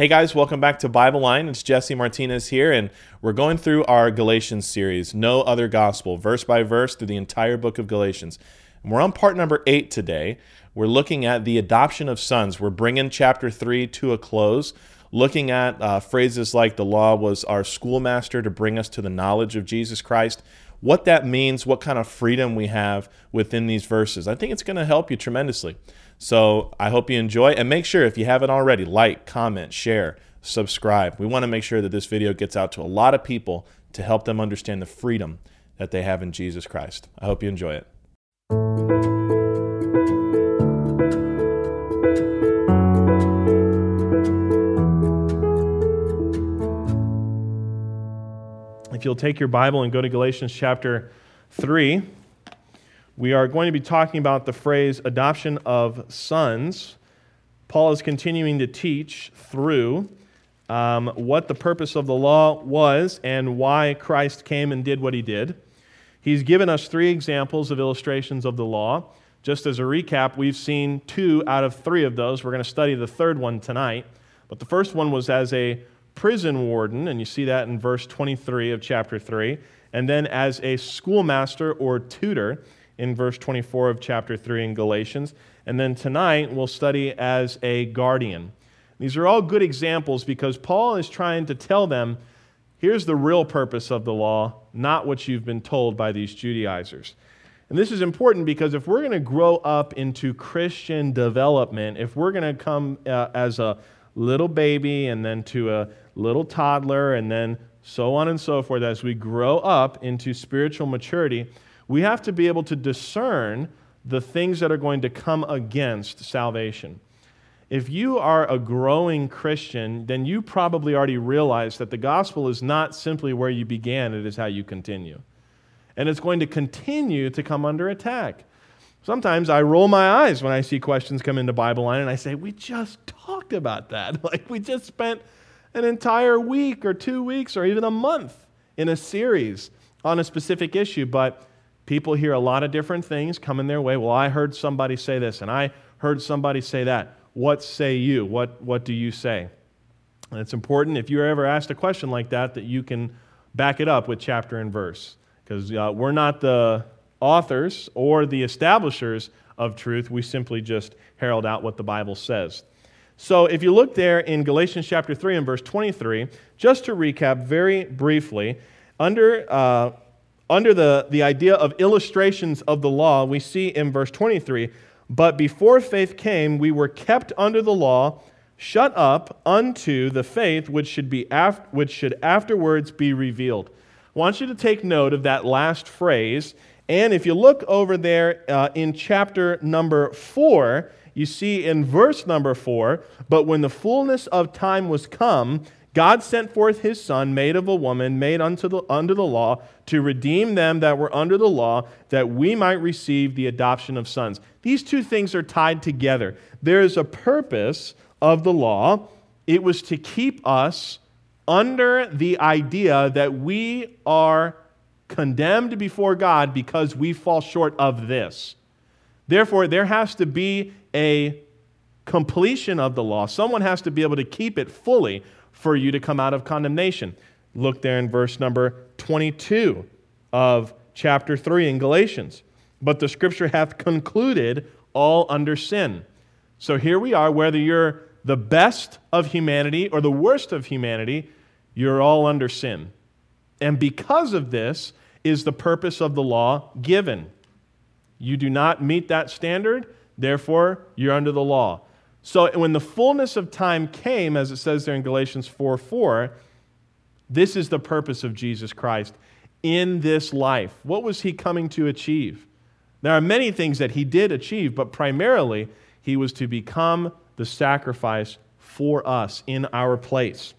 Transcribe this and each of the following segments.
Hey guys, welcome back to Bible Line. It's Jesse Martinez here, and we're going through our Galatians series, No Other Gospel, verse by verse through the entire book of Galatians. And we're on part number eight today. We're looking at the adoption of sons. We're bringing chapter three to a close, looking at uh, phrases like the law was our schoolmaster to bring us to the knowledge of Jesus Christ, what that means, what kind of freedom we have within these verses. I think it's going to help you tremendously. So I hope you enjoy and make sure if you haven't already, like, comment, share, subscribe. We want to make sure that this video gets out to a lot of people to help them understand the freedom that they have in Jesus Christ. I hope you enjoy it. If you'll take your Bible and go to Galatians chapter 3, we are going to be talking about the phrase adoption of sons. Paul is continuing to teach through um, what the purpose of the law was and why Christ came and did what he did. He's given us three examples of illustrations of the law. Just as a recap, we've seen two out of three of those. We're going to study the third one tonight. But the first one was as a prison warden, and you see that in verse 23 of chapter 3, and then as a schoolmaster or tutor in verse 24 of chapter 3 in Galatians. And then tonight we'll study as a guardian. These are all good examples because Paul is trying to tell them here's the real purpose of the law, not what you've been told by these Judaizers. And this is important because if we're going to grow up into Christian development, if we're going to come uh, as a little baby and then to a little toddler and then so on and so forth, as we grow up into spiritual maturity, we have to be able to discern the things that are going to come against salvation. If you are a growing Christian, then you probably already realize that the gospel is not simply where you began, it is how you continue. And it's going to continue to come under attack. Sometimes I roll my eyes when I see questions come into Bible Line and I say, We just talked about that. Like we just spent an entire week or two weeks or even a month in a series on a specific issue. But People hear a lot of different things coming their way. Well, I heard somebody say this, and I heard somebody say that. What say you? What, what do you say? And it's important if you're ever asked a question like that that you can back it up with chapter and verse. Because uh, we're not the authors or the establishers of truth, we simply just herald out what the Bible says. So if you look there in Galatians chapter 3 and verse 23, just to recap very briefly, under uh, under the, the idea of illustrations of the law, we see in verse 23 But before faith came, we were kept under the law, shut up unto the faith which should, be af- which should afterwards be revealed. I want you to take note of that last phrase. And if you look over there uh, in chapter number 4, you see in verse number 4 But when the fullness of time was come, God sent forth his Son, made of a woman, made unto the, under the law, to redeem them that were under the law, that we might receive the adoption of sons. These two things are tied together. There is a purpose of the law, it was to keep us under the idea that we are condemned before God because we fall short of this. Therefore, there has to be a completion of the law. Someone has to be able to keep it fully for you to come out of condemnation. Look there in verse number 22 of chapter 3 in Galatians. But the scripture hath concluded all under sin. So here we are, whether you're the best of humanity or the worst of humanity, you're all under sin. And because of this is the purpose of the law given. You do not meet that standard, therefore, you're under the law. So when the fullness of time came, as it says there in Galatians 4 4, this is the purpose of Jesus Christ in this life. What was he coming to achieve? There are many things that he did achieve, but primarily he was to become the sacrifice for us in our place.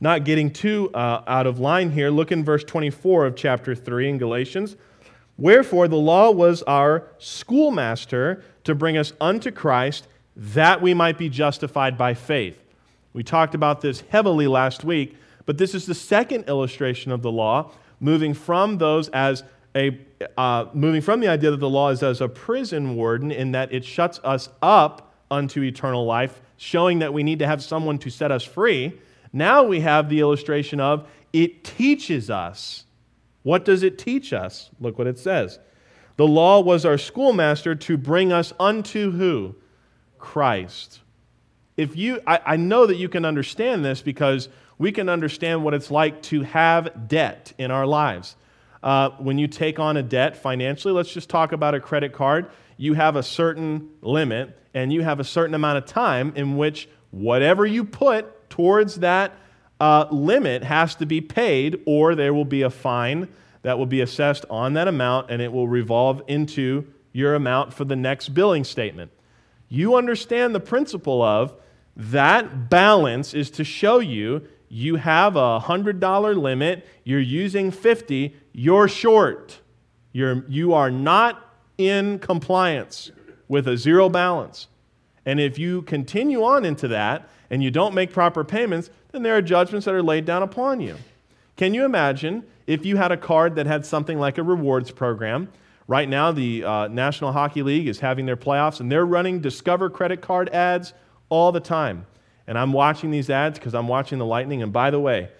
Not getting too uh, out of line here, look in verse 24 of chapter 3 in Galatians. Wherefore the law was our schoolmaster to bring us unto Christ that we might be justified by faith. We talked about this heavily last week, but this is the second illustration of the law, moving from those as a uh, moving from the idea that the law is as a prison warden in that it shuts us up unto eternal life, showing that we need to have someone to set us free. Now we have the illustration of it teaches us. What does it teach us? Look what it says. The law was our schoolmaster to bring us unto who? Christ. If you, I, I know that you can understand this because we can understand what it's like to have debt in our lives. Uh, when you take on a debt financially, let's just talk about a credit card. You have a certain limit and you have a certain amount of time in which whatever you put towards that uh, limit has to be paid, or there will be a fine that will be assessed on that amount and it will revolve into your amount for the next billing statement. You understand the principle of that balance is to show you you have a $100 limit, you're using 50, you're short. You're, you are not in compliance with a zero balance. And if you continue on into that and you don't make proper payments, then there are judgments that are laid down upon you. Can you imagine if you had a card that had something like a rewards program? Right now, the uh, National Hockey League is having their playoffs, and they're running Discover credit card ads all the time. And I'm watching these ads because I'm watching the Lightning. And by the way,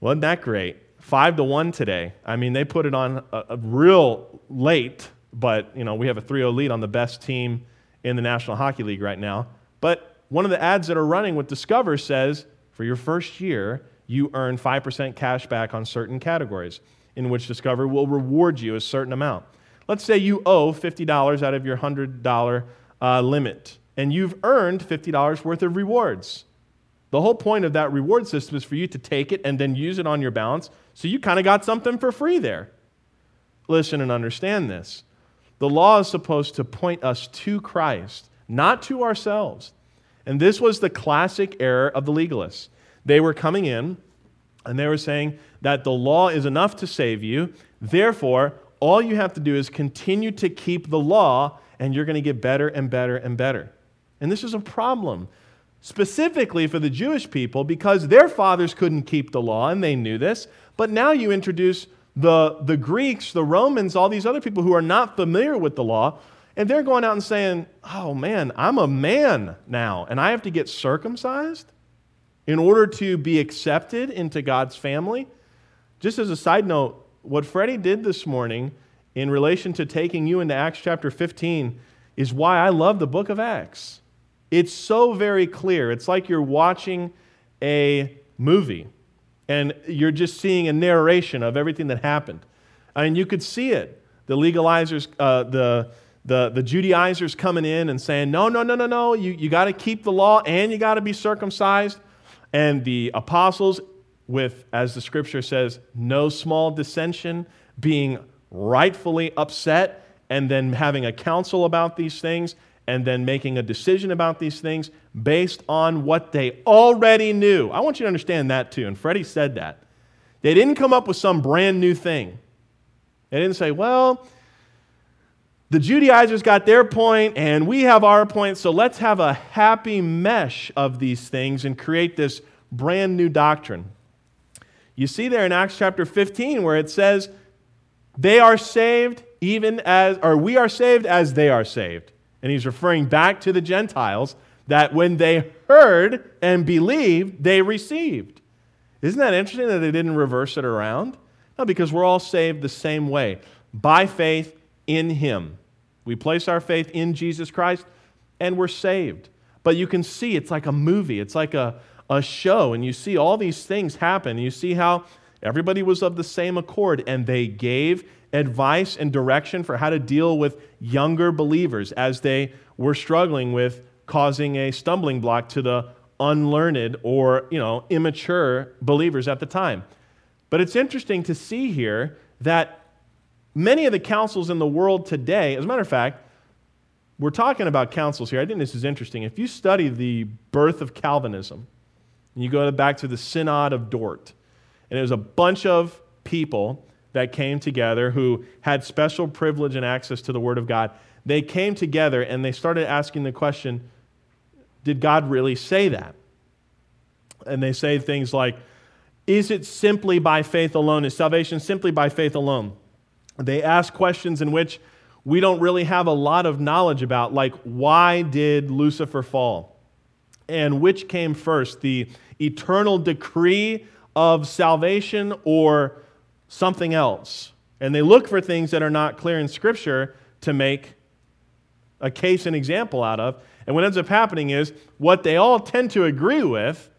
wasn't that great? Five to one today. I mean, they put it on a, a real late, but you know we have a 3-0 lead on the best team in the National Hockey League right now. But one of the ads that are running with Discover says, for your first year, you earn 5% cash back on certain categories, in which Discover will reward you a certain amount. Let's say you owe $50 out of your $100 uh, limit and you've earned $50 worth of rewards. The whole point of that reward system is for you to take it and then use it on your balance, so you kind of got something for free there. Listen and understand this. The law is supposed to point us to Christ, not to ourselves. And this was the classic error of the legalists. They were coming in and they were saying that the law is enough to save you. Therefore, all you have to do is continue to keep the law, and you're going to get better and better and better. And this is a problem, specifically for the Jewish people, because their fathers couldn't keep the law, and they knew this. But now you introduce the, the Greeks, the Romans, all these other people who are not familiar with the law, and they're going out and saying, Oh man, I'm a man now, and I have to get circumcised in order to be accepted into God's family. Just as a side note, what Freddie did this morning in relation to taking you into Acts chapter 15 is why I love the book of Acts. It's so very clear. It's like you're watching a movie and you're just seeing a narration of everything that happened. I mean, you could see it. The legalizers, uh, the, the, the Judaizers coming in and saying, no, no, no, no, no, you, you got to keep the law and you got to be circumcised. And the apostles, with, as the scripture says, no small dissension, being rightfully upset and then having a council about these things and then making a decision about these things based on what they already knew. I want you to understand that too. And Freddie said that. They didn't come up with some brand new thing. They didn't say, well, the Judaizers got their point and we have our point, so let's have a happy mesh of these things and create this brand new doctrine. You see there in Acts chapter 15 where it says, they are saved even as, or we are saved as they are saved. And he's referring back to the Gentiles that when they heard and believed, they received. Isn't that interesting that they didn't reverse it around? No, because we're all saved the same way by faith in Him. We place our faith in Jesus Christ and we're saved. But you can see it's like a movie, it's like a, a show, and you see all these things happen. You see how everybody was of the same accord and they gave advice and direction for how to deal with younger believers as they were struggling with causing a stumbling block to the unlearned or you know immature believers at the time. But it's interesting to see here that many of the councils in the world today as a matter of fact we're talking about councils here. I think this is interesting. If you study the birth of calvinism and you go back to the synod of dort and it was a bunch of people that came together who had special privilege and access to the Word of God. They came together and they started asking the question Did God really say that? And they say things like, Is it simply by faith alone? Is salvation simply by faith alone? They ask questions in which we don't really have a lot of knowledge about, like, why did Lucifer fall? And which came first, the eternal decree of salvation or something else? And they look for things that are not clear in Scripture to make a case and example out of. And what ends up happening is what they all tend to agree with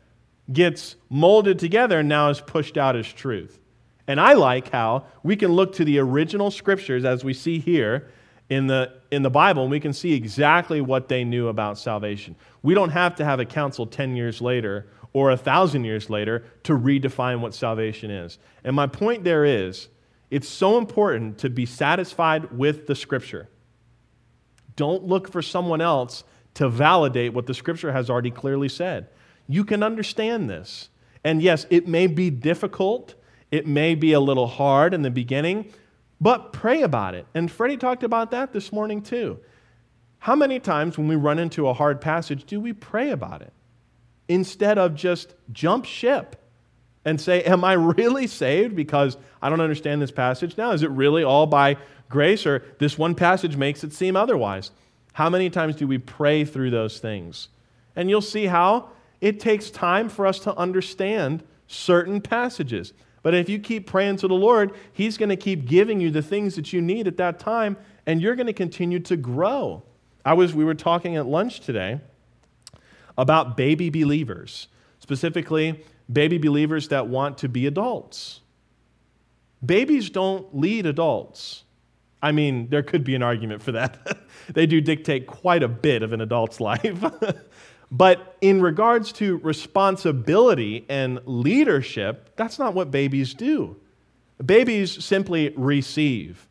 gets molded together and now is pushed out as truth. And I like how we can look to the original scriptures as we see here in the, in the Bible and we can see exactly what they knew about salvation. We don't have to have a council 10 years later or a thousand years later to redefine what salvation is. And my point there is it's so important to be satisfied with the scripture. Don't look for someone else to validate what the scripture has already clearly said. You can understand this. And yes, it may be difficult, it may be a little hard in the beginning, but pray about it. And Freddie talked about that this morning too. How many times when we run into a hard passage do we pray about it instead of just jump ship and say, Am I really saved because I don't understand this passage now? Is it really all by grace or this one passage makes it seem otherwise? How many times do we pray through those things? And you'll see how it takes time for us to understand certain passages. But if you keep praying to the Lord, He's going to keep giving you the things that you need at that time, and you're going to continue to grow. I was, we were talking at lunch today about baby believers, specifically baby believers that want to be adults. Babies don't lead adults. I mean, there could be an argument for that. they do dictate quite a bit of an adult's life. But in regards to responsibility and leadership, that's not what babies do. Babies simply receive.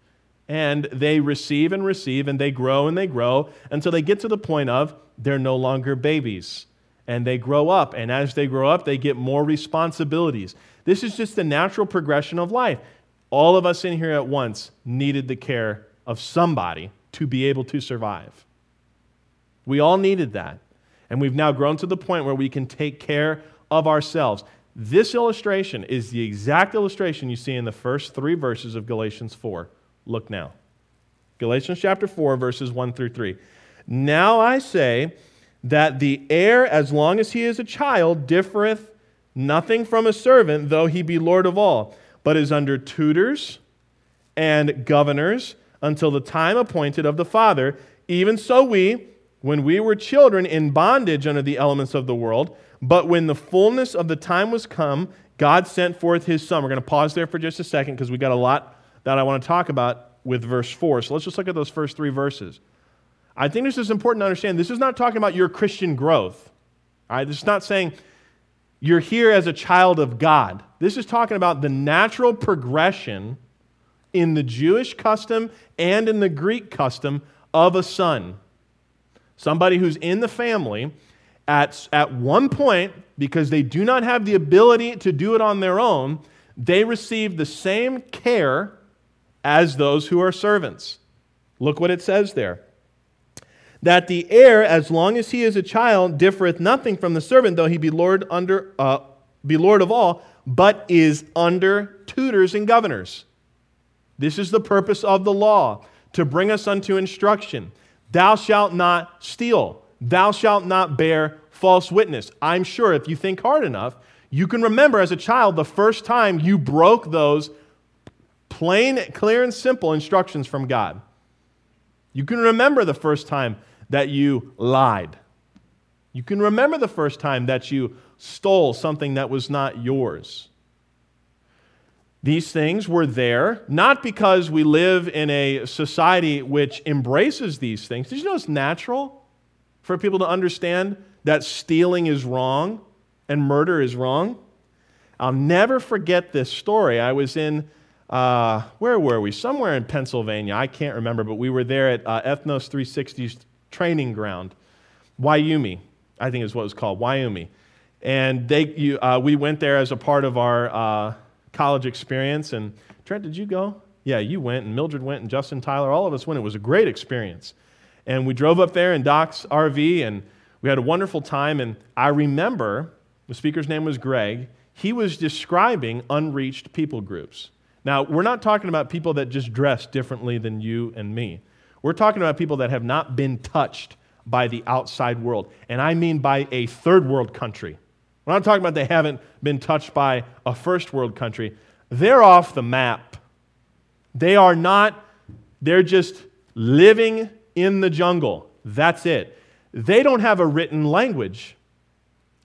And they receive and receive, and they grow and they grow until they get to the point of they're no longer babies. And they grow up, and as they grow up, they get more responsibilities. This is just the natural progression of life all of us in here at once needed the care of somebody to be able to survive. We all needed that. And we've now grown to the point where we can take care of ourselves. This illustration is the exact illustration you see in the first three verses of Galatians 4. Look now. Galatians chapter 4, verses 1 through 3. Now I say that the heir, as long as he is a child, differeth nothing from a servant, though he be Lord of all but is under tutors and governors until the time appointed of the Father. Even so, we, when we were children in bondage under the elements of the world, but when the fullness of the time was come, God sent forth his Son. We're going to pause there for just a second because we got a lot that I want to talk about with verse 4. So let's just look at those first three verses. I think this is important to understand. This is not talking about your Christian growth. All right? This is not saying you're here as a child of God. This is talking about the natural progression in the Jewish custom and in the Greek custom of a son. Somebody who's in the family at, at one point, because they do not have the ability to do it on their own, they receive the same care as those who are servants. Look what it says there that the heir, as long as he is a child, differeth nothing from the servant, though he be lord under uh, be lord of all, but is under tutors and governors. This is the purpose of the law, to bring us unto instruction. Thou shalt not steal. Thou shalt not bear false witness. I'm sure if you think hard enough, you can remember as a child the first time you broke those plain, clear, and simple instructions from God. You can remember the first time that you lied. You can remember the first time that you stole something that was not yours. These things were there not because we live in a society which embraces these things. Did you know it's natural for people to understand that stealing is wrong and murder is wrong? I'll never forget this story. I was in, uh, where were we? Somewhere in Pennsylvania. I can't remember, but we were there at uh, Ethnos 360's training ground, Wyoming, I think is what it was called, Wyoming. And they, you, uh, we went there as a part of our uh, college experience. And Trent, did you go? Yeah, you went, and Mildred went, and Justin Tyler, all of us went. It was a great experience. And we drove up there in Doc's RV, and we had a wonderful time. And I remember the speaker's name was Greg. He was describing unreached people groups. Now, we're not talking about people that just dress differently than you and me. We're talking about people that have not been touched by the outside world. And I mean by a third world country. We're not talking about they haven't been touched by a first world country. They're off the map. They are not, they're just living in the jungle. That's it. They don't have a written language.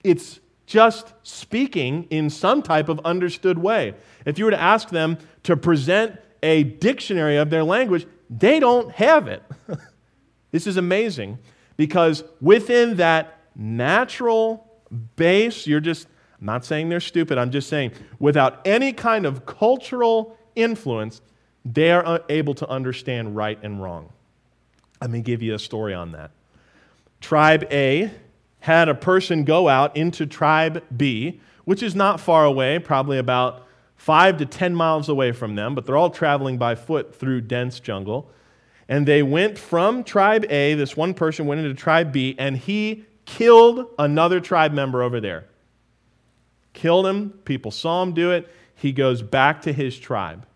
It's just speaking in some type of understood way. If you were to ask them to present a dictionary of their language, they don't have it. this is amazing because within that natural base, you're just, I'm not saying they're stupid, I'm just saying without any kind of cultural influence, they are able to understand right and wrong. Let me give you a story on that. Tribe A had a person go out into tribe B, which is not far away, probably about five to 10 miles away from them, but they're all traveling by foot through dense jungle. And they went from tribe A, this one person went into tribe B, and he killed another tribe member over there. Killed him. People saw him do it. He goes back to his tribe.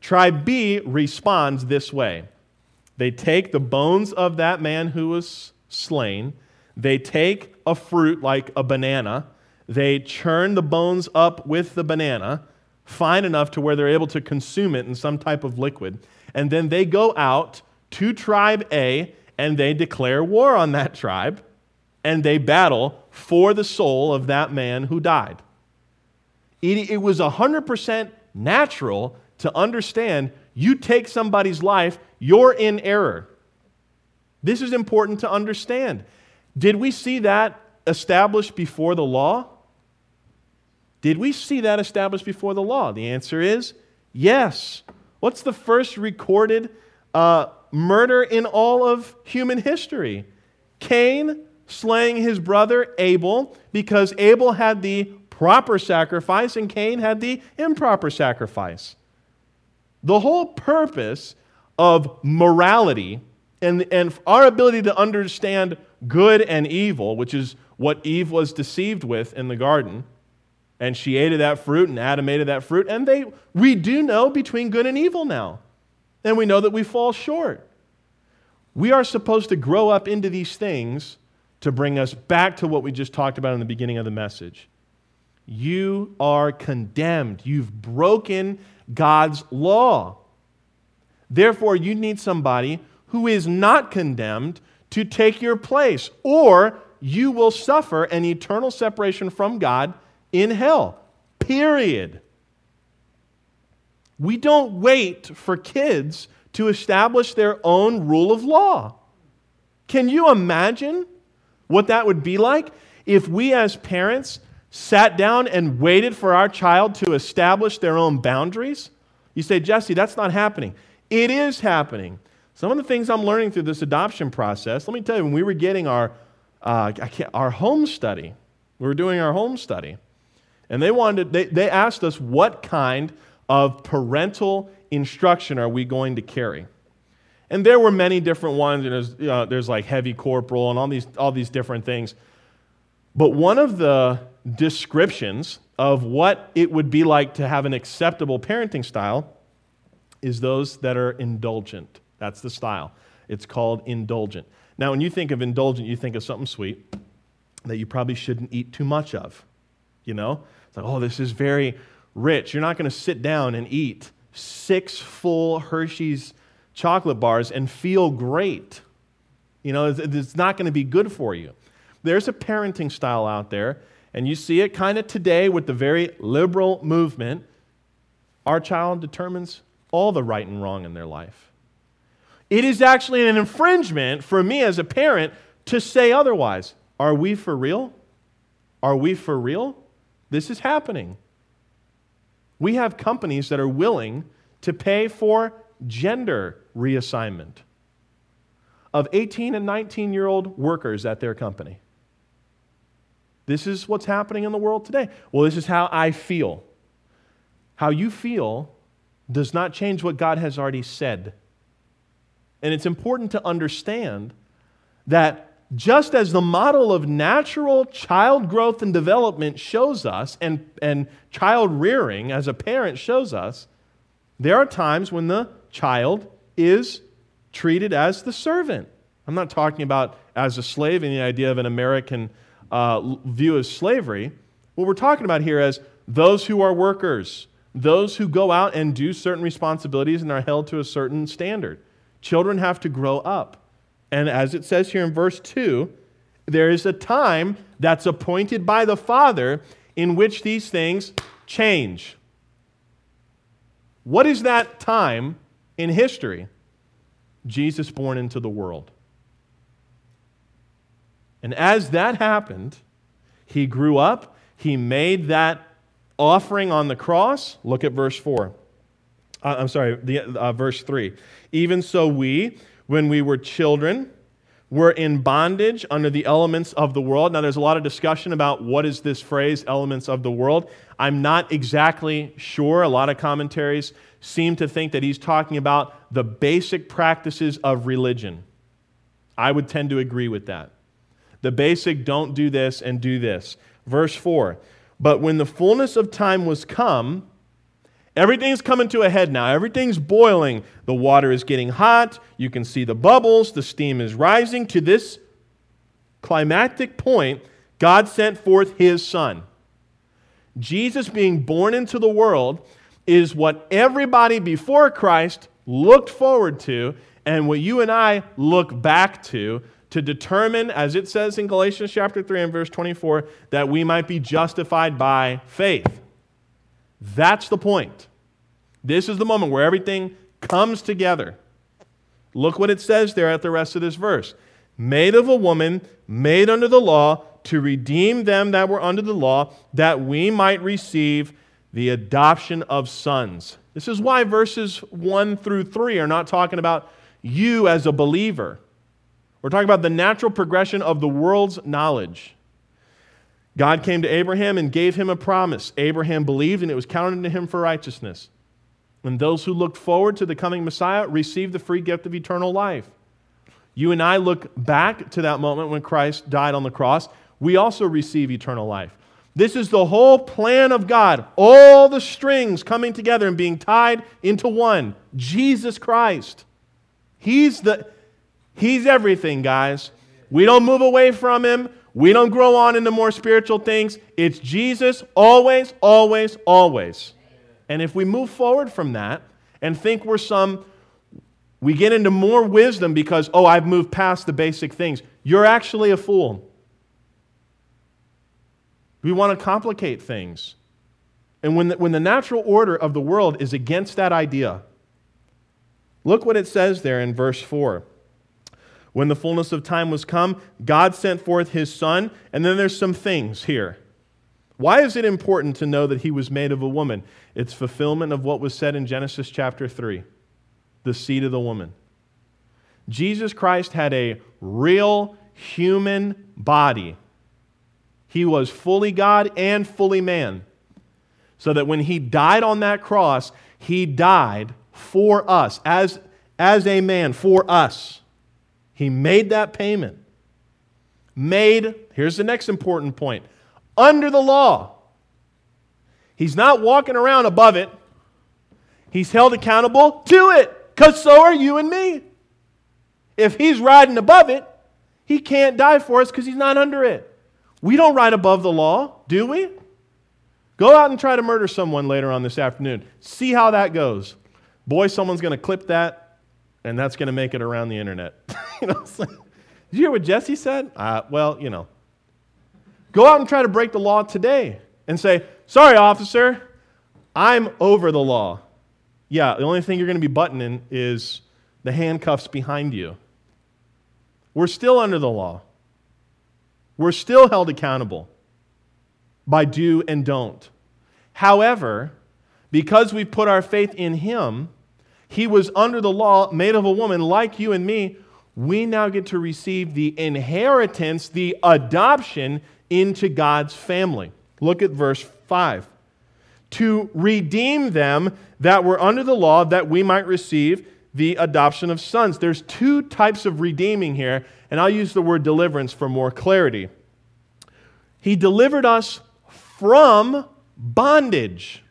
Tribe B responds this way they take the bones of that man who was slain, they take a fruit like a banana, they churn the bones up with the banana, fine enough to where they're able to consume it in some type of liquid, and then they go out to tribe A and they declare war on that tribe and they battle for the soul of that man who died. It, it was 100% natural to understand you take somebody's life, you're in error. This is important to understand. Did we see that established before the law? Did we see that established before the law? The answer is yes. What's the first recorded uh, murder in all of human history? Cain slaying his brother Abel because Abel had the proper sacrifice and Cain had the improper sacrifice. The whole purpose of morality and, and our ability to understand good and evil, which is what Eve was deceived with in the garden, and she ate of that fruit, and Adam ate of that fruit, and they, we do know between good and evil now. And we know that we fall short. We are supposed to grow up into these things to bring us back to what we just talked about in the beginning of the message. You are condemned. You've broken God's law. Therefore, you need somebody who is not condemned to take your place, or you will suffer an eternal separation from God in hell. Period. We don't wait for kids to establish their own rule of law. Can you imagine what that would be like if we as parents sat down and waited for our child to establish their own boundaries? You say, Jesse, that's not happening. It is happening. Some of the things I'm learning through this adoption process, let me tell you, when we were getting our, uh, our home study, we were doing our home study, and they wanted, they, they asked us what kind of parental instruction are we going to carry? And there were many different ones. And there's, uh, there's like heavy corporal and all these, all these different things. But one of the descriptions of what it would be like to have an acceptable parenting style is those that are indulgent. That's the style. It's called indulgent. Now, when you think of indulgent, you think of something sweet that you probably shouldn't eat too much of. You know? It's like, oh, this is very rich. You're not going to sit down and eat six full Hershey's chocolate bars and feel great. You know, it's not going to be good for you. There's a parenting style out there, and you see it kind of today with the very liberal movement. Our child determines all the right and wrong in their life. It is actually an infringement for me as a parent to say otherwise. Are we for real? Are we for real? This is happening. We have companies that are willing to pay for gender reassignment of 18 and 19 year old workers at their company. This is what's happening in the world today. Well, this is how I feel. How you feel does not change what God has already said. And it's important to understand that just as the model of natural child growth and development shows us, and, and child rearing as a parent shows us, there are times when the child is treated as the servant. I'm not talking about as a slave in the idea of an American uh, view of slavery. What we're talking about here is those who are workers, those who go out and do certain responsibilities and are held to a certain standard. Children have to grow up. And as it says here in verse 2, there is a time that's appointed by the Father in which these things change. What is that time in history? Jesus born into the world. And as that happened, he grew up, he made that offering on the cross. Look at verse 4. Uh, I'm sorry, the, uh, verse 3. Even so, we, when we were children, were in bondage under the elements of the world. Now, there's a lot of discussion about what is this phrase, elements of the world. I'm not exactly sure. A lot of commentaries seem to think that he's talking about the basic practices of religion. I would tend to agree with that. The basic don't do this and do this. Verse 4 But when the fullness of time was come, Everything's coming to a head now. Everything's boiling. The water is getting hot. You can see the bubbles. The steam is rising. To this climactic point, God sent forth his son. Jesus being born into the world is what everybody before Christ looked forward to and what you and I look back to to determine, as it says in Galatians chapter 3 and verse 24, that we might be justified by faith. That's the point. This is the moment where everything comes together. Look what it says there at the rest of this verse made of a woman, made under the law, to redeem them that were under the law, that we might receive the adoption of sons. This is why verses 1 through 3 are not talking about you as a believer. We're talking about the natural progression of the world's knowledge. God came to Abraham and gave him a promise. Abraham believed, and it was counted to him for righteousness. And those who looked forward to the coming Messiah received the free gift of eternal life. You and I look back to that moment when Christ died on the cross. We also receive eternal life. This is the whole plan of God, all the strings coming together and being tied into one Jesus Christ. He's, the, he's everything, guys. We don't move away from him. We don't grow on into more spiritual things. It's Jesus always, always, always. And if we move forward from that and think we're some, we get into more wisdom because, oh, I've moved past the basic things, you're actually a fool. We want to complicate things. And when the, when the natural order of the world is against that idea, look what it says there in verse 4. When the fullness of time was come, God sent forth his son. And then there's some things here. Why is it important to know that he was made of a woman? It's fulfillment of what was said in Genesis chapter 3 the seed of the woman. Jesus Christ had a real human body. He was fully God and fully man. So that when he died on that cross, he died for us, as, as a man, for us. He made that payment. Made, here's the next important point under the law. He's not walking around above it, he's held accountable to it, because so are you and me. If he's riding above it, he can't die for us because he's not under it. We don't ride above the law, do we? Go out and try to murder someone later on this afternoon. See how that goes. Boy, someone's going to clip that and that's going to make it around the internet. you know, like, did you hear what Jesse said? Uh, well, you know. Go out and try to break the law today and say, sorry, officer, I'm over the law. Yeah, the only thing you're going to be buttoning is the handcuffs behind you. We're still under the law. We're still held accountable by do and don't. However, because we've put our faith in Him, he was under the law, made of a woman like you and me. We now get to receive the inheritance, the adoption into God's family. Look at verse 5. To redeem them that were under the law, that we might receive the adoption of sons. There's two types of redeeming here, and I'll use the word deliverance for more clarity. He delivered us from bondage,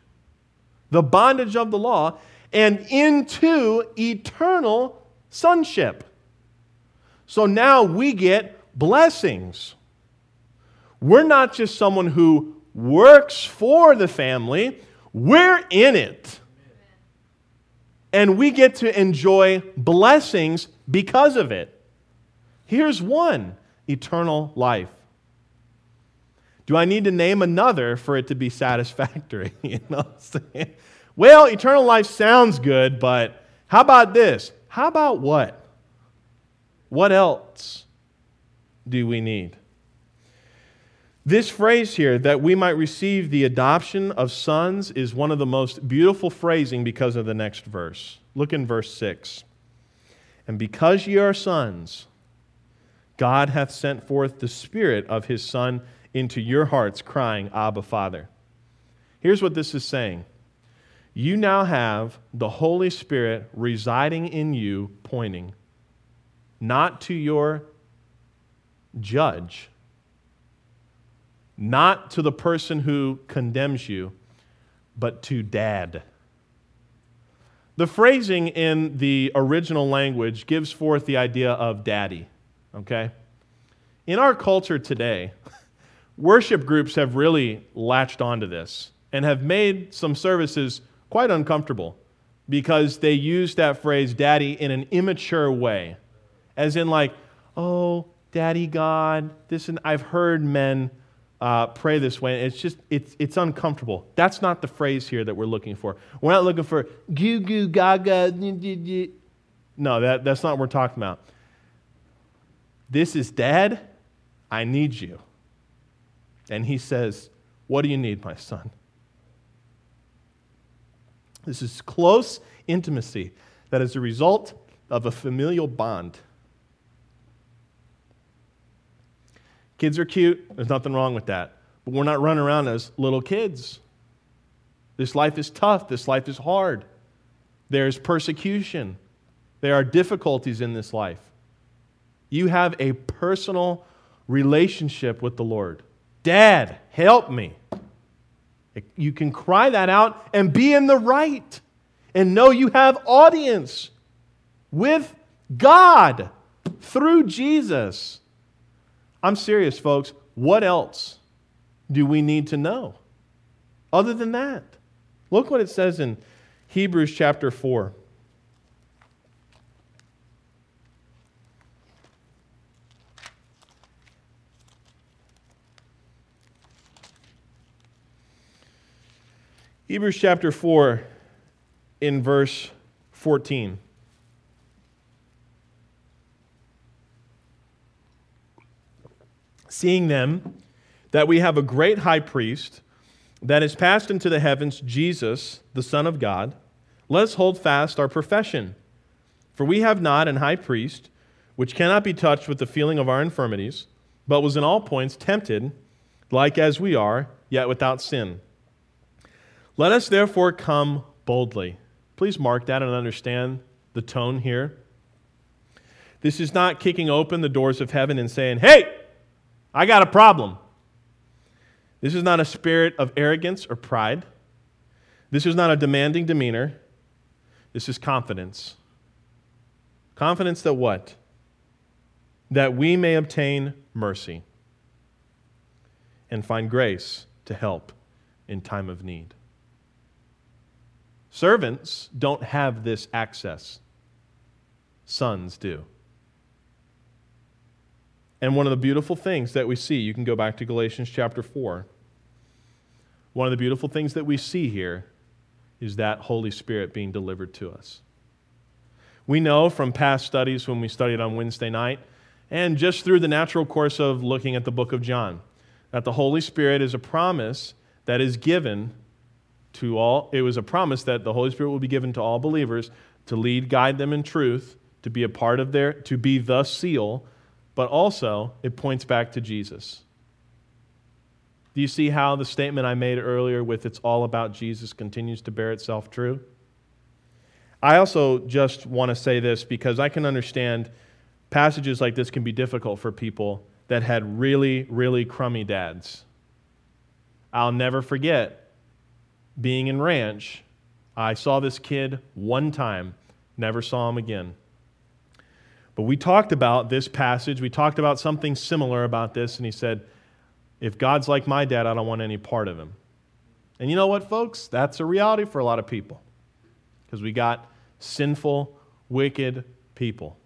the bondage of the law, and into eternal sonship. So now we get blessings. We're not just someone who works for the family, we're in it. And we get to enjoy blessings because of it. Here's one eternal life. Do I need to name another for it to be satisfactory? you know Well, eternal life sounds good, but how about this? How about what? What else do we need? This phrase here, that we might receive the adoption of sons, is one of the most beautiful phrasing because of the next verse. Look in verse 6. And because ye are sons, God hath sent forth the Spirit of his Son into your hearts, crying, Abba, Father. Here's what this is saying you now have the Holy Spirit residing in you, pointing not to your judge, not to the person who condemns you, but to dad. The phrasing in the original language gives forth the idea of daddy, okay? In our culture today, worship groups have really latched onto this and have made some services quite uncomfortable because they use that phrase daddy in an immature way. As in, like, oh, daddy God, this and I've heard men uh, pray this way. It's just, it's, it's uncomfortable. That's not the phrase here that we're looking for. We're not looking for goo goo gaga. No, that, that's not what we're talking about. This is dad. I need you. And he says, What do you need, my son? This is close intimacy that is a result of a familial bond. Kids are cute, there's nothing wrong with that. But we're not running around as little kids. This life is tough, this life is hard. There's persecution, there are difficulties in this life. You have a personal relationship with the Lord. Dad, help me. You can cry that out and be in the right and know you have audience with God through Jesus. I'm serious, folks. What else do we need to know other than that? Look what it says in Hebrews chapter 4. Hebrews chapter 4, in verse 14. Seeing them that we have a great high priest that is passed into the heavens, Jesus, the Son of God, let us hold fast our profession. For we have not an high priest which cannot be touched with the feeling of our infirmities, but was in all points tempted, like as we are, yet without sin. Let us therefore come boldly. Please mark that and understand the tone here. This is not kicking open the doors of heaven and saying, Hey, I got a problem. This is not a spirit of arrogance or pride. This is not a demanding demeanor. This is confidence. Confidence that what? That we may obtain mercy and find grace to help in time of need. Servants don't have this access, sons do. And one of the beautiful things that we see, you can go back to Galatians chapter 4. One of the beautiful things that we see here is that Holy Spirit being delivered to us. We know from past studies when we studied on Wednesday night, and just through the natural course of looking at the book of John, that the Holy Spirit is a promise that is given to all, it was a promise that the Holy Spirit will be given to all believers to lead, guide them in truth, to be a part of their, to be the seal, but also it points back to Jesus. Do you see how the statement I made earlier with it's all about Jesus continues to bear itself true? I also just want to say this because I can understand passages like this can be difficult for people that had really, really crummy dads. I'll never forget being in ranch, I saw this kid one time, never saw him again. But we talked about this passage. We talked about something similar about this, and he said, If God's like my dad, I don't want any part of him. And you know what, folks? That's a reality for a lot of people because we got sinful, wicked people,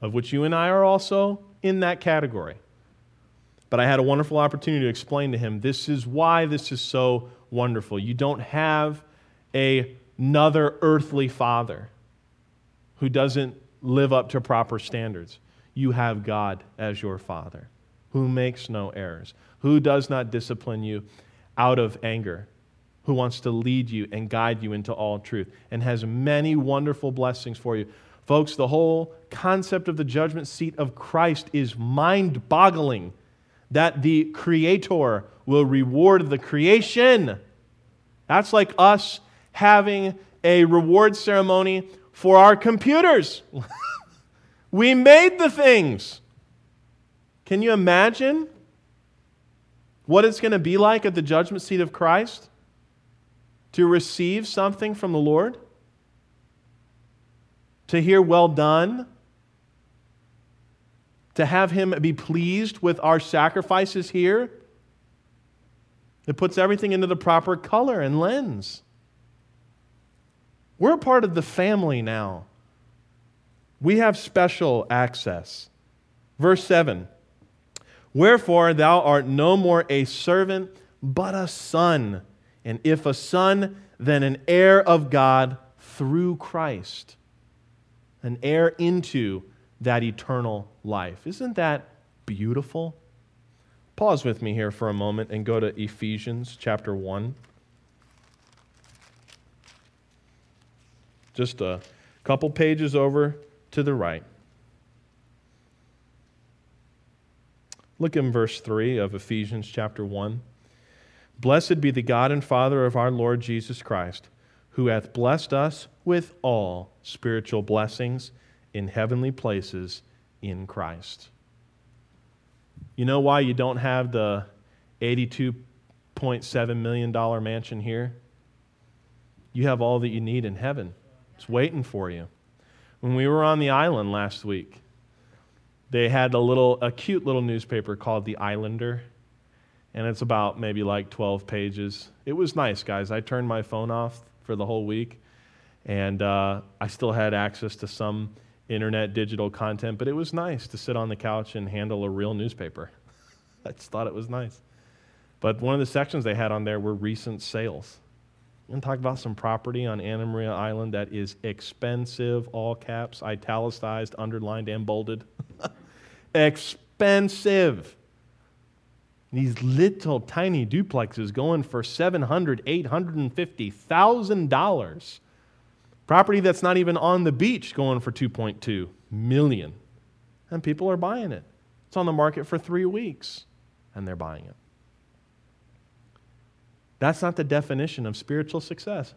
of which you and I are also in that category. But I had a wonderful opportunity to explain to him this is why this is so wonderful. You don't have a, another earthly father who doesn't live up to proper standards. You have God as your father who makes no errors, who does not discipline you out of anger, who wants to lead you and guide you into all truth, and has many wonderful blessings for you. Folks, the whole concept of the judgment seat of Christ is mind boggling that the Creator will reward the creation. That's like us having a reward ceremony for our computers. we made the things. Can you imagine what it's going to be like at the judgment seat of Christ to receive something from the Lord? To hear, well done? To have Him be pleased with our sacrifices here? It puts everything into the proper color and lens. We're a part of the family now. We have special access. Verse 7 Wherefore thou art no more a servant, but a son. And if a son, then an heir of God through Christ, an heir into that eternal life. Isn't that beautiful? Pause with me here for a moment and go to Ephesians chapter 1. Just a couple pages over to the right. Look in verse 3 of Ephesians chapter 1. Blessed be the God and Father of our Lord Jesus Christ, who hath blessed us with all spiritual blessings in heavenly places in Christ. You know why you don't have the $82.7 million mansion here? You have all that you need in heaven. It's waiting for you. When we were on the island last week, they had a little, a cute little newspaper called The Islander, and it's about maybe like 12 pages. It was nice, guys. I turned my phone off for the whole week, and uh, I still had access to some internet digital content, but it was nice to sit on the couch and handle a real newspaper. I just thought it was nice. But one of the sections they had on there were recent sales. To talk about some property on Anna Maria Island that is expensive, all caps, italicized, underlined, and bolded. expensive. These little tiny duplexes going for $700,000, $850,000. Property that's not even on the beach going for 2.2 million. And people are buying it. It's on the market for 3 weeks and they're buying it. That's not the definition of spiritual success,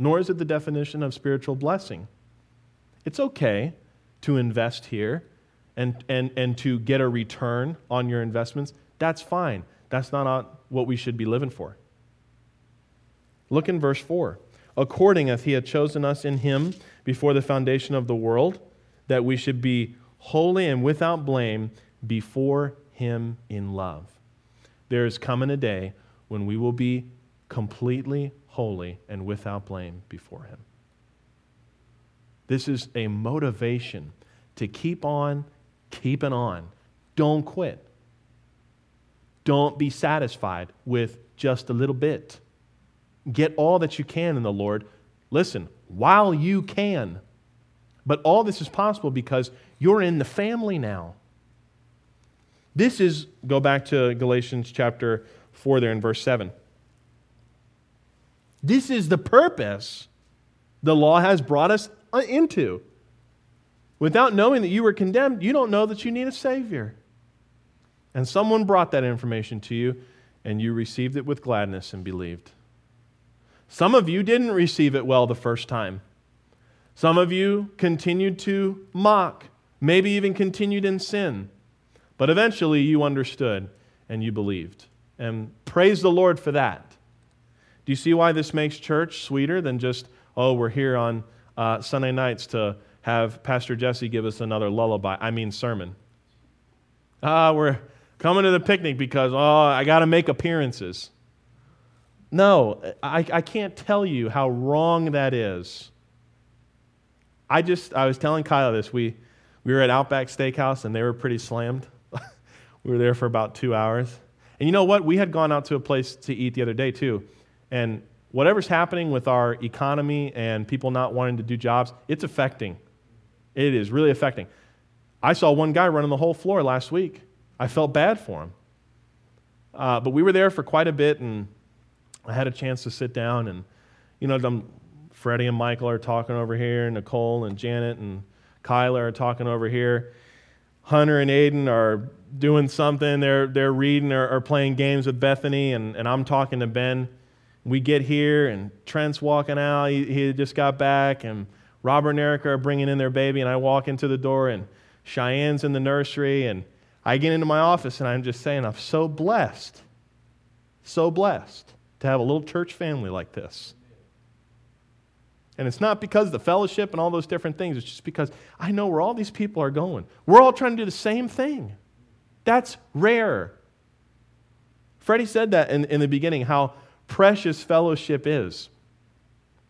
nor is it the definition of spiritual blessing. It's okay to invest here and, and, and to get a return on your investments. That's fine. That's not what we should be living for. Look in verse 4. According as he had chosen us in him before the foundation of the world, that we should be holy and without blame before him in love. There is coming a day when we will be completely holy and without blame before Him. This is a motivation to keep on keeping on. Don't quit. Don't be satisfied with just a little bit. Get all that you can in the Lord. Listen, while you can. But all this is possible because you're in the family now. This is, go back to Galatians chapter 4 there in verse 7. This is the purpose the law has brought us uh, into. Without knowing that you were condemned, you don't know that you need a Savior. And someone brought that information to you, and you received it with gladness and believed. Some of you didn't receive it well the first time. Some of you continued to mock, maybe even continued in sin. But eventually you understood and you believed. And praise the Lord for that. Do you see why this makes church sweeter than just, oh, we're here on uh, Sunday nights to have Pastor Jesse give us another lullaby, I mean, sermon. Ah, we're coming to the picnic because, oh, I got to make appearances. No, I, I can't tell you how wrong that is. I just, I was telling Kyle this. We, we were at Outback Steakhouse and they were pretty slammed. we were there for about two hours. And you know what? We had gone out to a place to eat the other day too. And whatever's happening with our economy and people not wanting to do jobs, it's affecting. It is really affecting. I saw one guy running the whole floor last week. I felt bad for him. Uh, but we were there for quite a bit, and I had a chance to sit down. And, you know, Freddie and Michael are talking over here, Nicole and Janet and Kyla are talking over here. Hunter and Aiden are doing something. They're, they're reading or, or playing games with Bethany, and, and I'm talking to Ben. We get here, and Trent's walking out. He, he just got back, and Robert and Erica are bringing in their baby, and I walk into the door, and Cheyenne's in the nursery, and I get into my office, and I'm just saying, I'm so blessed, so blessed to have a little church family like this. And it's not because the fellowship and all those different things. It's just because I know where all these people are going. We're all trying to do the same thing. That's rare. Freddie said that in, in the beginning, how precious fellowship is.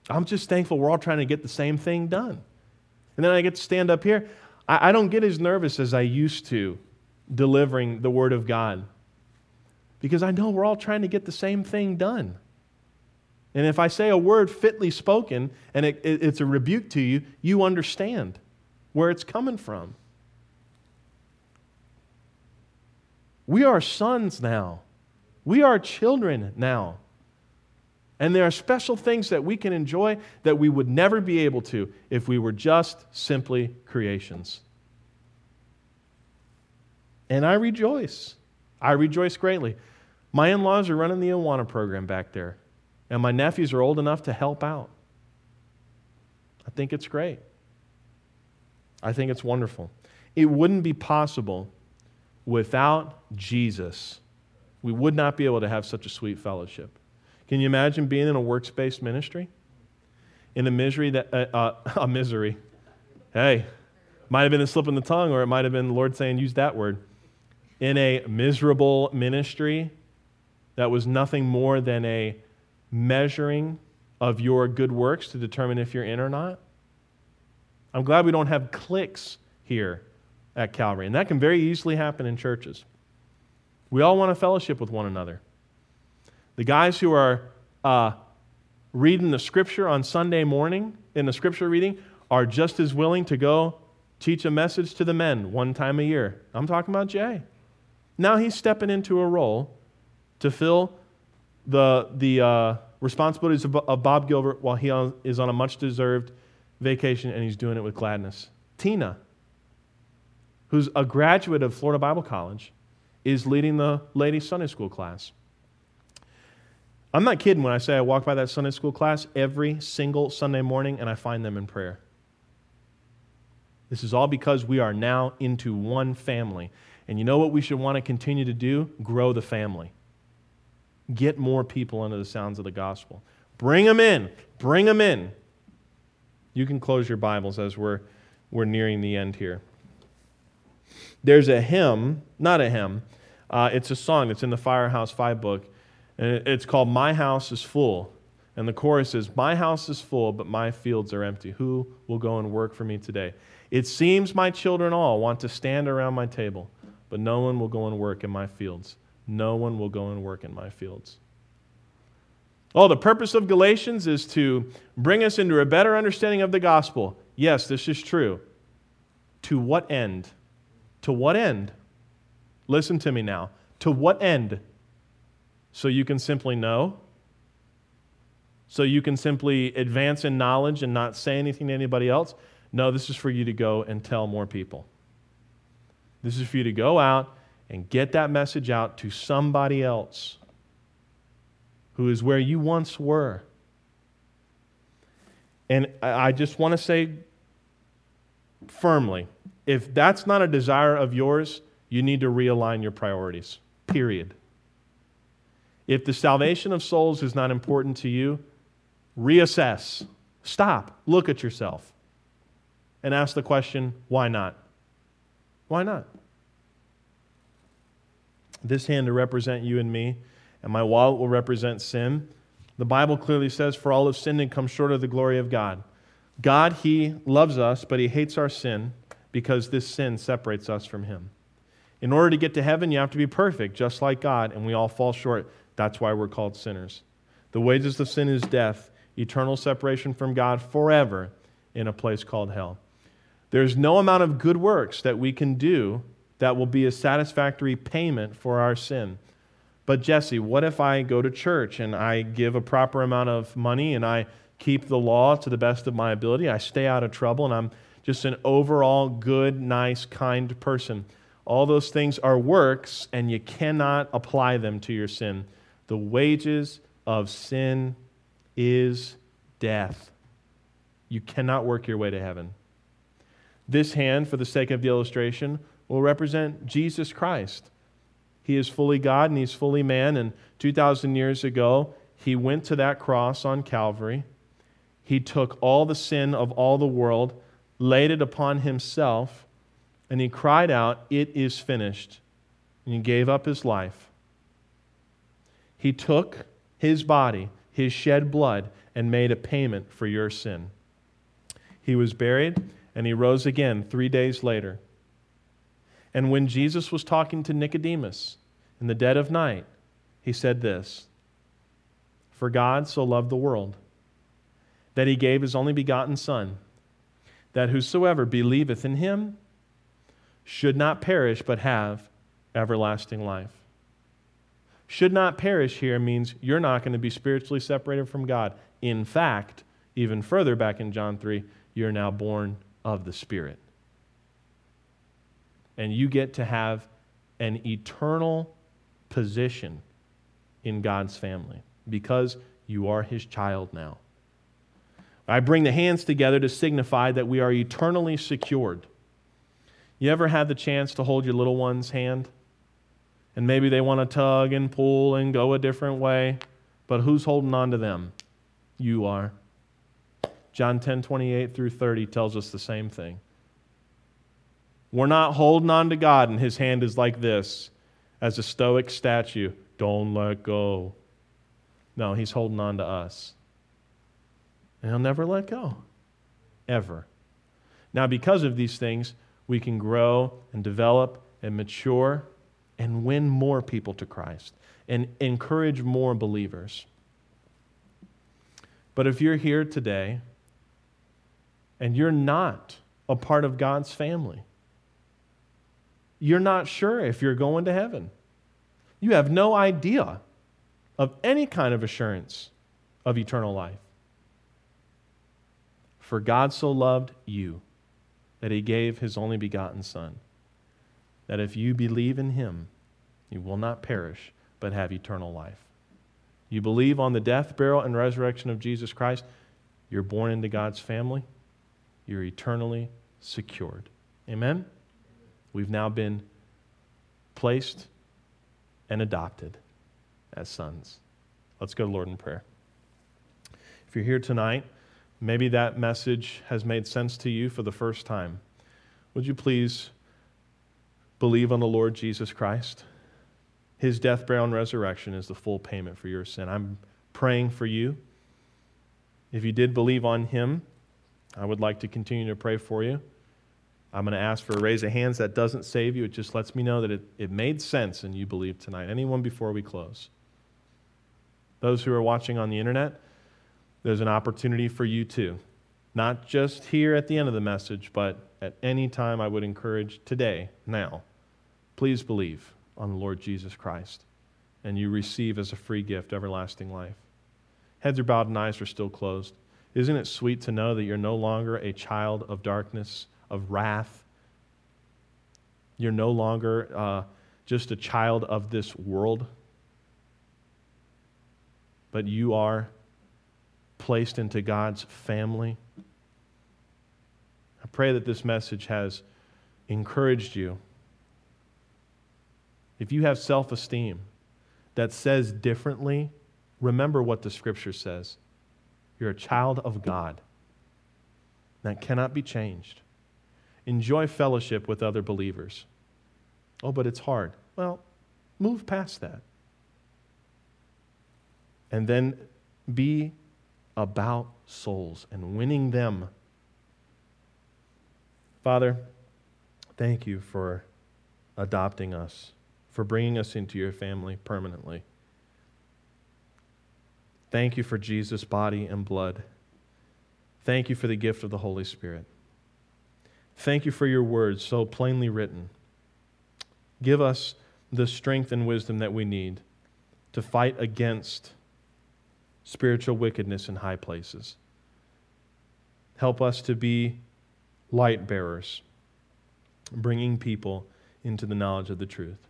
I'm just thankful we're all trying to get the same thing done. And then I get to stand up here. I, I don't get as nervous as I used to delivering the Word of God because I know we're all trying to get the same thing done. And if I say a word fitly spoken and it, it, it's a rebuke to you, you understand where it's coming from. We are sons now. We are children now. And there are special things that we can enjoy that we would never be able to if we were just simply creations. And I rejoice. I rejoice greatly. My in laws are running the Awana program back there, and my nephews are old enough to help out. I think it's great. I think it's wonderful. It wouldn't be possible without Jesus. We would not be able to have such a sweet fellowship. Can you imagine being in a works based ministry? In a misery that, uh, uh, a misery. Hey, might have been a slip in the tongue, or it might have been the Lord saying, use that word. In a miserable ministry that was nothing more than a measuring of your good works to determine if you're in or not. I'm glad we don't have cliques here at Calvary, and that can very easily happen in churches. We all want a fellowship with one another. The guys who are uh, reading the scripture on Sunday morning in the scripture reading are just as willing to go teach a message to the men one time a year. I'm talking about Jay. Now he's stepping into a role to fill the, the uh, responsibilities of, of Bob Gilbert while he is on a much deserved vacation and he's doing it with gladness. Tina, who's a graduate of Florida Bible College, is leading the ladies' Sunday school class. I'm not kidding when I say I walk by that Sunday school class every single Sunday morning and I find them in prayer. This is all because we are now into one family. And you know what we should want to continue to do? Grow the family. Get more people under the sounds of the gospel. Bring them in. Bring them in. You can close your Bibles as we're, we're nearing the end here. There's a hymn, not a hymn, uh, it's a song that's in the Firehouse 5 book and it's called My House is Full. And the chorus is My house is full, but my fields are empty. Who will go and work for me today? It seems my children all want to stand around my table, but no one will go and work in my fields. No one will go and work in my fields. Oh, the purpose of Galatians is to bring us into a better understanding of the gospel. Yes, this is true. To what end? To what end? Listen to me now. To what end? so you can simply know, so you can simply advance in knowledge and not say anything to anybody else. No, this is for you to go and tell more people. This is for you to go out and get that message out to somebody else who is where you once were. And I just want to say firmly if that's not a desire of yours, you need to realign your priorities, period. If the salvation of souls is not important to you, reassess. Stop. Look at yourself. and ask the question, why not? Why not? This hand to represent you and me, and my wallet will represent sin. The Bible clearly says, For all have sinned and come short of the glory of God. God, He loves us, but He hates our sin because this sin separates us from Him. In order to get to heaven, you have to be perfect, just like God, and we all fall short. That's why we're called sinners. The wages of sin is death, eternal separation from God forever in a place called hell. There's no amount of good works that we can do that will be a satisfactory payment for our sin. But, Jesse, what if I go to church and I give a proper amount of money and I keep the law to the best of my ability? I stay out of trouble and I'm just an overall good, nice, kind person. All those things are works and you cannot apply them to your sin. The wages of sin is death. You cannot work your way to heaven. This hand, for the sake of the illustration, will represent Jesus Christ. He is fully God and he's fully man. And 2,000 years ago, he went to that cross on Calvary. He took all the sin of all the world, laid it upon himself, and he cried out, It is finished. And he gave up his life. He took his body, his shed blood, and made a payment for your sin. He was buried, and he rose again three days later. And when Jesus was talking to Nicodemus in the dead of night, he said this For God so loved the world that he gave his only begotten Son, that whosoever believeth in him should not perish but have everlasting life. Should not perish here means you're not going to be spiritually separated from God. In fact, even further back in John 3, you're now born of the Spirit and you get to have an eternal position in God's family because you are his child now. I bring the hands together to signify that we are eternally secured. You ever had the chance to hold your little one's hand? And maybe they want to tug and pull and go a different way, but who's holding on to them? You are. John 10 28 through 30 tells us the same thing. We're not holding on to God, and his hand is like this as a stoic statue. Don't let go. No, he's holding on to us. And he'll never let go, ever. Now, because of these things, we can grow and develop and mature and win more people to Christ and encourage more believers. But if you're here today and you're not a part of God's family, you're not sure if you're going to heaven. You have no idea of any kind of assurance of eternal life. For God so loved you that he gave his only begotten Son, that if you believe in him, you will not perish, but have eternal life. You believe on the death, burial, and resurrection of Jesus Christ, you're born into God's family, you're eternally secured. Amen? We've now been placed and adopted as sons. Let's go to Lord in prayer. If you're here tonight, maybe that message has made sense to you for the first time. Would you please believe on the Lord Jesus Christ? His death, burial, and resurrection is the full payment for your sin. I'm praying for you. If you did believe on Him, I would like to continue to pray for you. I'm going to ask for a raise of hands. That doesn't save you. It just lets me know that it, it made sense and you believe tonight. Anyone before we close? Those who are watching on the internet, there's an opportunity for you too. Not just here at the end of the message, but at any time I would encourage today, now, please believe on the Lord Jesus Christ and you receive as a free gift everlasting life. Heads are bowed and eyes are still closed. Isn't it sweet to know that you're no longer a child of darkness? of wrath. You're no longer uh, just a child of this world, but you are placed into God's family. I pray that this message has encouraged you. If you have self esteem that says differently, remember what the scripture says. You're a child of God. That cannot be changed. enjoy fellowship with other believers. Oh, but it's hard. Well, move past that. And then be about souls and winning them. Father, thank you for adopting us, for bringing us into your family permanently. Thank you for Jesus' body and blood. Thank you for the gift of the Holy Spirit. Thank you for your words so plainly written. Give us the strength and wisdom that we need to fight against spiritual wickedness in high places. Help us to be light bearers, bringing people into the knowledge of the truth.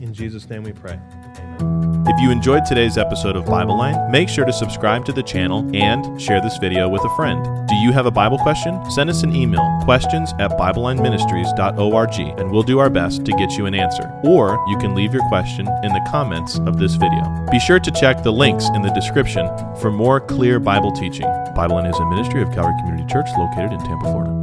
In Jesus' name we pray. Amen. If you enjoyed today's episode of Bible Line, make sure to subscribe to the channel and share this video with a friend. Do you have a Bible question? Send us an email, questions at BibleLineMinistries.org, and we'll do our best to get you an answer. Or you can leave your question in the comments of this video. Be sure to check the links in the description for more clear Bible teaching. Bible Line is a ministry of Calvary Community Church located in Tampa, Florida.